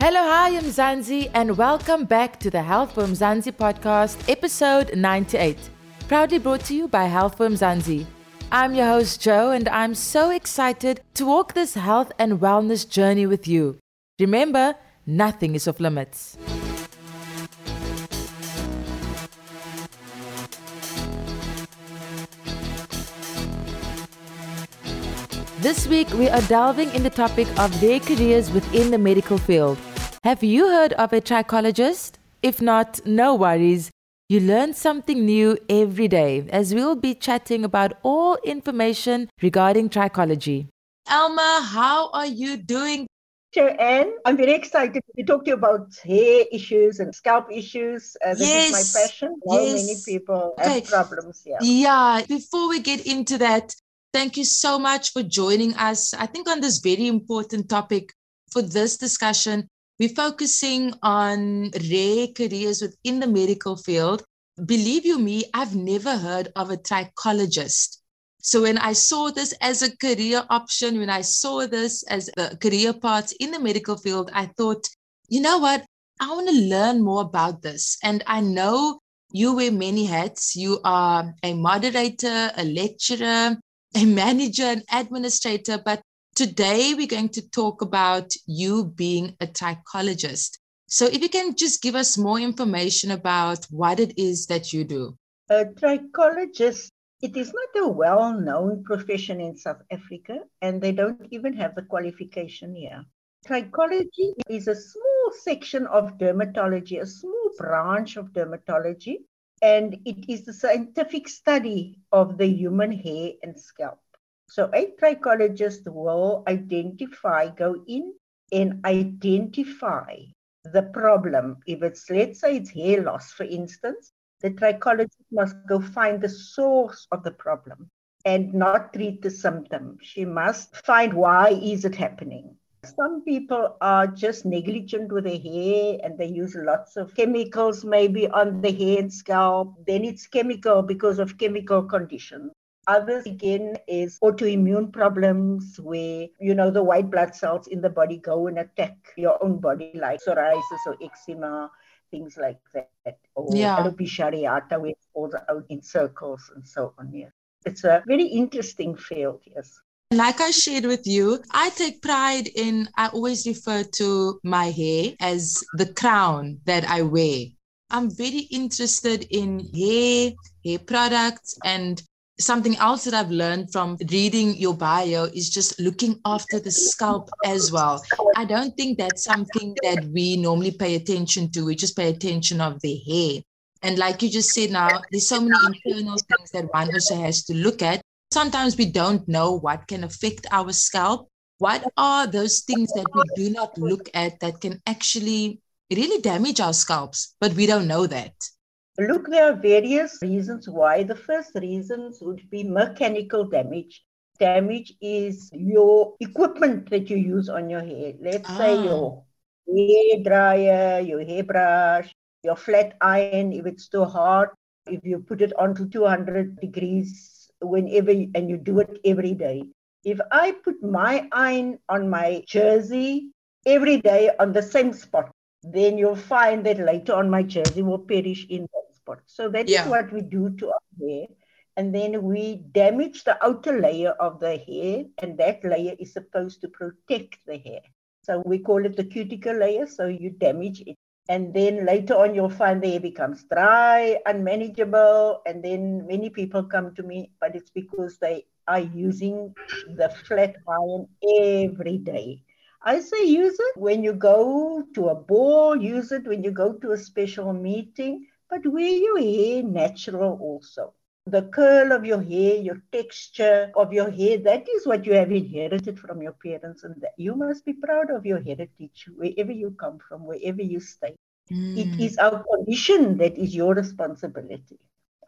Hello, hi, I'm Zanzi, and welcome back to the Health for Mzansi podcast, episode 98. Proudly brought to you by Health for Mzansi. I'm your host, Joe, and I'm so excited to walk this health and wellness journey with you. Remember, nothing is off limits. This week, we are delving in the topic of their careers within the medical field. Have you heard of a trichologist? If not, no worries. You learn something new every day as we'll be chatting about all information regarding trichology. Elma, how are you doing? Joanne, I'm very excited to talk to you about hair issues and scalp issues. Uh, this yes. is my passion. Well, yes. many people okay. have problems here. Yeah. Before we get into that, Thank you so much for joining us. I think on this very important topic for this discussion, we're focusing on rare careers within the medical field. Believe you me, I've never heard of a trichologist. So when I saw this as a career option, when I saw this as a career path in the medical field, I thought, you know what? I want to learn more about this. And I know you wear many hats. You are a moderator, a lecturer, a manager, an administrator, but today we're going to talk about you being a trichologist. So, if you can just give us more information about what it is that you do. A trichologist, it is not a well known profession in South Africa, and they don't even have the qualification here. Trichology is a small section of dermatology, a small branch of dermatology and it is the scientific study of the human hair and scalp. So a trichologist will identify, go in and identify the problem. If it's, let's say it's hair loss, for instance, the trichologist must go find the source of the problem and not treat the symptom. She must find why is it happening. Some people are just negligent with their hair and they use lots of chemicals maybe on the hair and scalp. Then it's chemical because of chemical conditions. Others again is autoimmune problems where, you know, the white blood cells in the body go and attack your own body, like psoriasis or eczema, things like that. Or yeah. alopecia areata, where it falls out in circles and so on. Yes. It's a very interesting field, yes. Like I shared with you, I take pride in, I always refer to my hair as the crown that I wear. I'm very interested in hair, hair products, and something else that I've learned from reading your bio is just looking after the scalp as well. I don't think that's something that we normally pay attention to. We just pay attention of the hair. And like you just said now, there's so many internal things that one also has to look at sometimes we don't know what can affect our scalp. What are those things that we do not look at that can actually really damage our scalps, but we don't know that? Look, there are various reasons why. The first reasons would be mechanical damage. Damage is your equipment that you use on your hair. Let's ah. say your hair dryer, your hairbrush, your flat iron, if it's too hot, if you put it onto 200 degrees whenever you, and you do it every day. If I put my iron on my jersey every day on the same spot, then you'll find that later on my jersey will perish in that spot. So that yeah. is what we do to our hair. And then we damage the outer layer of the hair, and that layer is supposed to protect the hair. So we call it the cuticle layer. So you damage it and then later on you'll find the hair becomes dry unmanageable and then many people come to me but it's because they are using the flat iron every day i say use it when you go to a ball use it when you go to a special meeting but wear your hair natural also the curl of your hair, your texture of your hair, that is what you have inherited from your parents. And that you must be proud of your heritage, wherever you come from, wherever you stay. Mm. It is our condition that is your responsibility.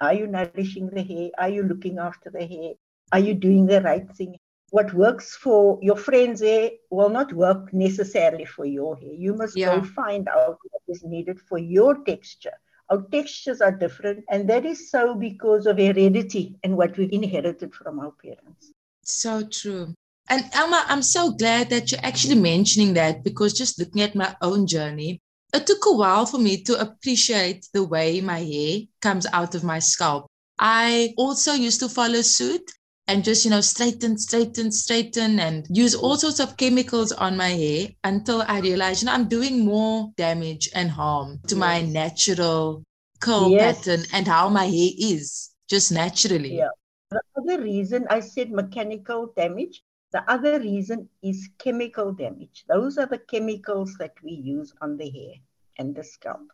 Are you nourishing the hair? Are you looking after the hair? Are you doing the right thing? What works for your friend's hair will not work necessarily for your hair. You must yeah. go find out what is needed for your texture our textures are different, and that is so because of heredity and what we've inherited from our parents. So true. And Elma, I'm so glad that you're actually mentioning that because just looking at my own journey, it took a while for me to appreciate the way my hair comes out of my scalp. I also used to follow suit and just, you know, straighten, straighten, straighten, and use all sorts of chemicals on my hair until I realized, you know, I'm doing more damage and harm to yes. my natural curl yes. pattern and how my hair is just naturally. Yeah. The other reason I said mechanical damage, the other reason is chemical damage. Those are the chemicals that we use on the hair and the scalp.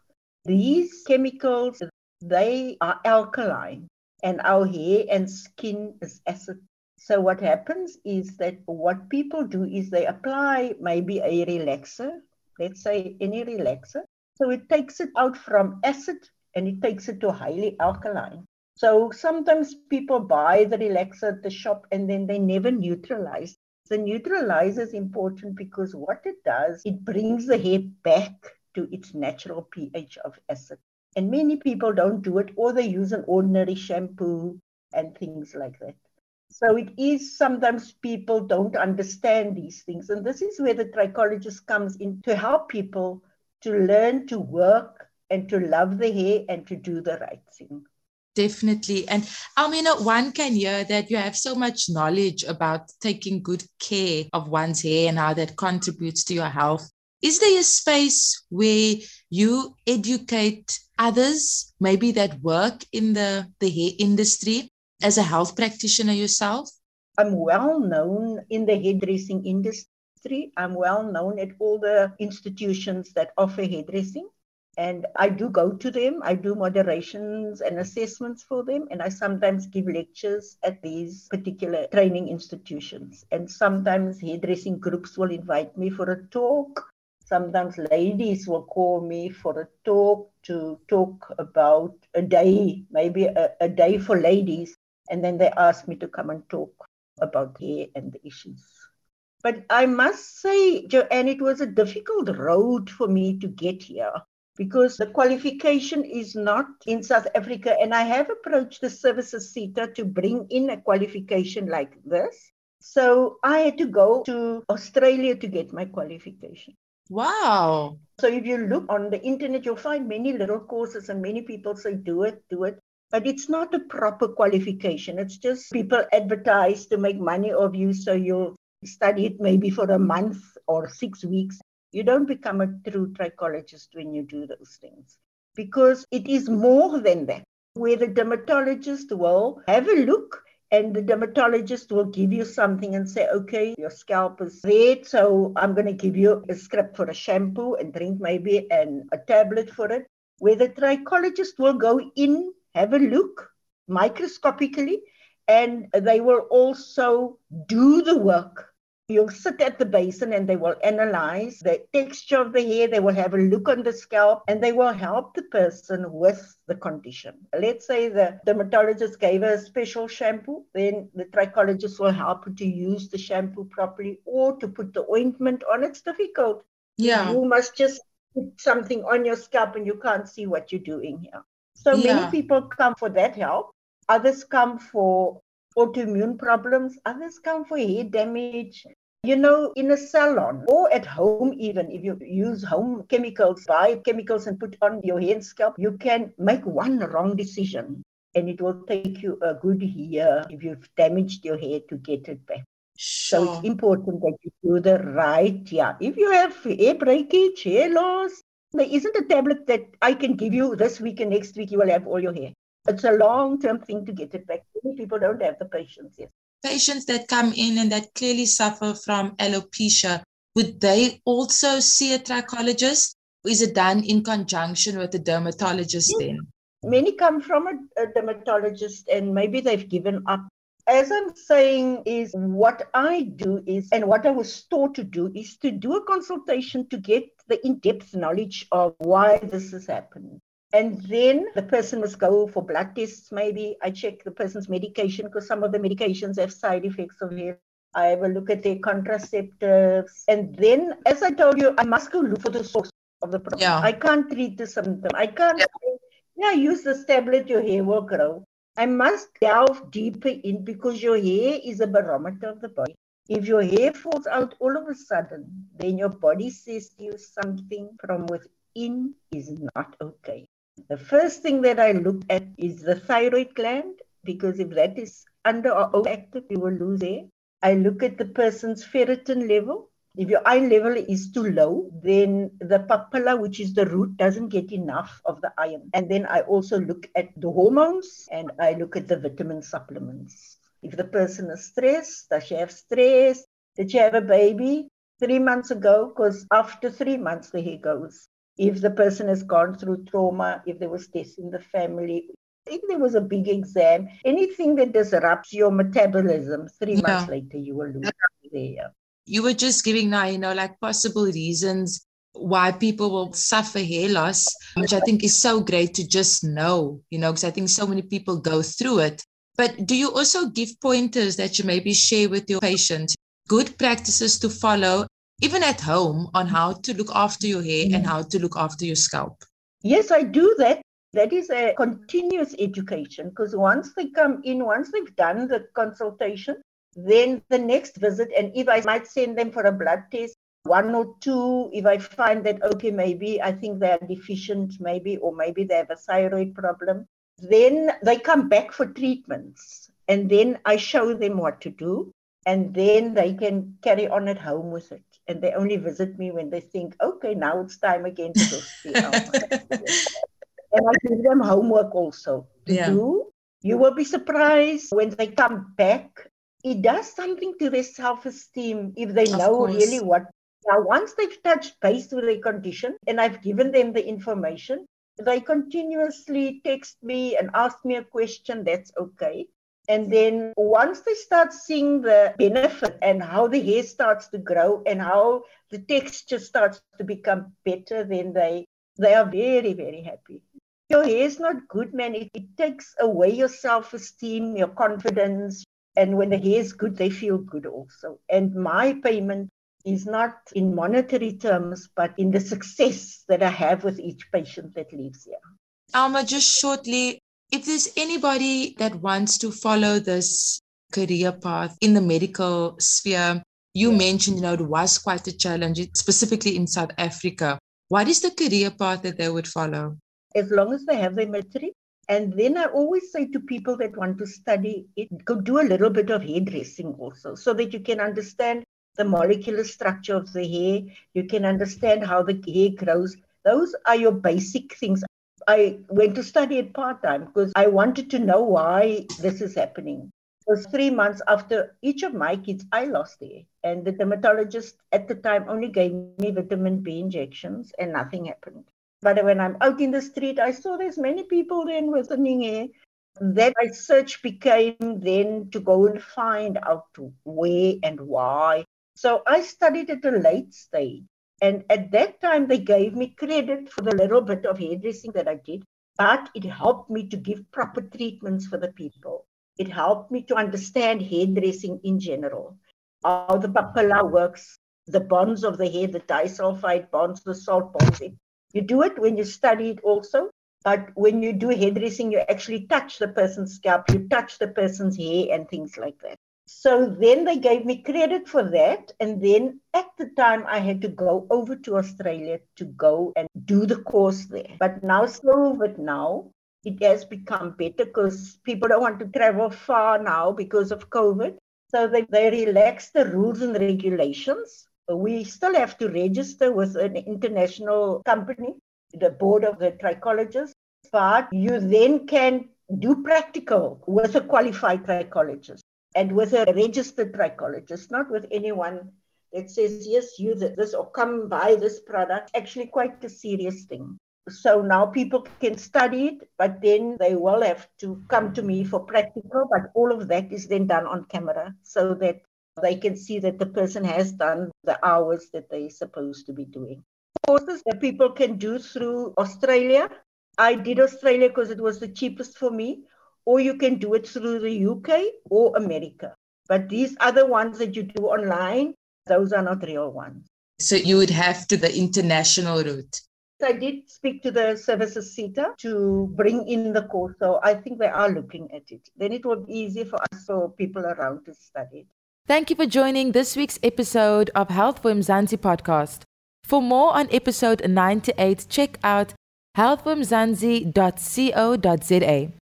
These chemicals, they are alkaline and our hair and skin is acid. So what happens is that what people do is they apply maybe a relaxer, let's say any relaxer. So it takes it out from acid and it takes it to highly alkaline. So sometimes people buy the relaxer at the shop and then they never neutralize. The neutralizer is important because what it does, it brings the hair back to its natural pH of acid. And many people don't do it, or they use an ordinary shampoo and things like that. So it is sometimes people don't understand these things. And this is where the trichologist comes in to help people to learn to work and to love the hair and to do the right thing. Definitely. And Almina, one can hear that you have so much knowledge about taking good care of one's hair and how that contributes to your health. Is there a space where you educate others, maybe that work in the, the hair industry as a health practitioner yourself? I'm well known in the hairdressing industry. I'm well known at all the institutions that offer hairdressing. And I do go to them. I do moderations and assessments for them. And I sometimes give lectures at these particular training institutions. And sometimes hairdressing groups will invite me for a talk sometimes ladies will call me for a talk to talk about a day, maybe a, a day for ladies. And then they ask me to come and talk about hair and the issues. But I must say, Joanne, it was a difficult road for me to get here because the qualification is not in South Africa. And I have approached the services SETA to bring in a qualification like this. So I had to go to Australia to get my qualification. Wow. So if you look on the internet, you'll find many little courses and many people say, do it, do it. But it's not a proper qualification. It's just people advertise to make money of you. So you'll study it maybe for a month or six weeks. You don't become a true trichologist when you do those things because it is more than that. Where the dermatologist will have a look and the dermatologist will give you something and say, okay, your scalp is red, so I'm going to give you a script for a shampoo and drink maybe and a tablet for it. Where the trichologist will go in, have a look microscopically, and they will also do the work You'll sit at the basin and they will analyze the texture of the hair. They will have a look on the scalp and they will help the person with the condition. Let's say the dermatologist gave her a special shampoo, then the trichologist will help her to use the shampoo properly or to put the ointment on. It's difficult. Yeah. You must just put something on your scalp and you can't see what you're doing here. So yeah. many people come for that help. Others come for autoimmune problems. Others come for hair damage. You know, in a salon or at home, even if you use home chemicals, buy chemicals and put on your hair and scalp, you can make one wrong decision and it will take you a good year if you've damaged your hair to get it back. Sure. So it's important that you do the right, yeah. If you have hair breakage, hair loss, there isn't a tablet that I can give you this week and next week you will have all your hair. It's a long term thing to get it back. Many people don't have the patience yet. Patients that come in and that clearly suffer from alopecia, would they also see a trichologist? Is it done in conjunction with a dermatologist then? Many come from a, a dermatologist and maybe they've given up as I'm saying, is what I do is, and what I was taught to do is to do a consultation to get the in depth knowledge of why this is happening. And then the person must go for blood tests, maybe. I check the person's medication because some of the medications have side effects of hair. I have a look at their contraceptives. And then, as I told you, I must go look for the source of the problem. Yeah. I can't treat the symptom. I can't yeah. say, yeah, use this tablet, your hair will grow. I must delve deeper in because your hair is a barometer of the body. If your hair falls out all of a sudden, then your body says to you something from within is not okay. The first thing that I look at is the thyroid gland, because if that is under or overactive, you will lose hair. I look at the person's ferritin level. If your iron level is too low, then the papilla, which is the root, doesn't get enough of the iron. And then I also look at the hormones and I look at the vitamin supplements. If the person is stressed, does she have stress? Did she have a baby three months ago? Because after three months, the hair goes. If the person has gone through trauma, if there was death in the family, if there was a big exam, anything that disrupts your metabolism, three yeah. months later, you will lose there. You were just giving now, you know, like possible reasons why people will suffer hair loss, which I think is so great to just know, you know, because I think so many people go through it. But do you also give pointers that you maybe share with your patients, good practices to follow, even at home, on mm-hmm. how to look after your hair and mm-hmm. how to look after your scalp? Yes, I do that. That is a continuous education because once they come in, once they've done the consultation, then the next visit, and if I might send them for a blood test, one or two, if I find that, okay, maybe I think they're deficient, maybe, or maybe they have a thyroid problem, then they come back for treatments. And then I show them what to do. And then they can carry on at home with it. And they only visit me when they think, okay, now it's time again to go see and I give them homework also to yeah. do. You will be surprised when they come back. It does something to their self esteem if they of know course. really what. Now, once they've touched base with their condition and I've given them the information, they continuously text me and ask me a question, that's okay. And then once they start seeing the benefit and how the hair starts to grow and how the texture starts to become better, then they they are very, very happy. Your hair is not good, man. It, it takes away your self-esteem, your confidence. And when the hair is good, they feel good also. And my payment is not in monetary terms, but in the success that I have with each patient that lives here. Elma, just shortly, if there's anybody that wants to follow this career path in the medical sphere, you yeah. mentioned, you know, it was quite a challenge, specifically in South Africa. What is the career path that they would follow? As long as they have their matric. And then I always say to people that want to study it, go do a little bit of hairdressing also, so that you can understand the molecular structure of the hair. You can understand how the hair grows. Those are your basic things. I went to study it part time because I wanted to know why this is happening. It was three months after each of my kids, I lost hair. And the dermatologist at the time only gave me vitamin B injections and nothing happened. But when I'm out in the street, I saw there's many people then with thinning hair. Then my search became then to go and find out where and why so I studied at a late stage. And at that time, they gave me credit for the little bit of hairdressing that I did, but it helped me to give proper treatments for the people. It helped me to understand hairdressing in general, how the papilla works, the bonds of the hair, the disulfide bonds, the salt bonds. You do it when you study it also, but when you do hairdressing, you actually touch the person's scalp, you touch the person's hair and things like that. So then they gave me credit for that. And then at the time, I had to go over to Australia to go and do the course there. But now, slow with now, it has become better because people don't want to travel far now because of COVID. So they, they relaxed the rules and regulations. We still have to register with an international company, the board of the trichologists, but you then can do practical with a qualified trichologist and with a registered trichologist, not with anyone that says, yes, use this or come buy this product. Actually, quite a serious thing. So now people can study it, but then they will have to come to me for practical. But all of that is then done on camera so that they can see that the person has done the hours that they're supposed to be doing. Courses that people can do through Australia. I did Australia because it was the cheapest for me or you can do it through the UK or America. But these other ones that you do online, those are not real ones. So you would have to the international route. I did speak to the services SETA to bring in the course. So I think they are looking at it. Then it will be easy for us, for people around to study. Thank you for joining this week's episode of Health for Mzansi podcast. For more on episode 98, check out healthformzansi.co.za.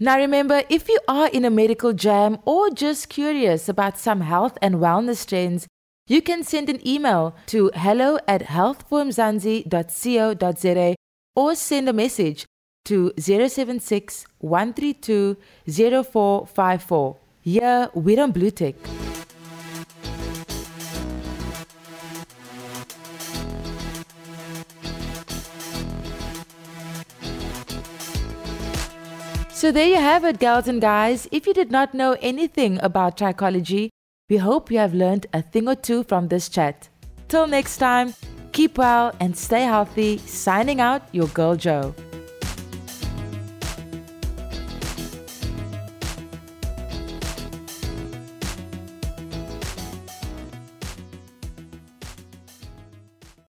Now remember, if you are in a medical jam or just curious about some health and wellness trends, you can send an email to hello at healthformzansi.co.za or send a message to 076 132 0454. Here, we're on Blue Tick. So there you have it, girls and guys. If you did not know anything about trichology, we hope you have learned a thing or two from this chat. Till next time, keep well and stay healthy. Signing out, your girl Joe.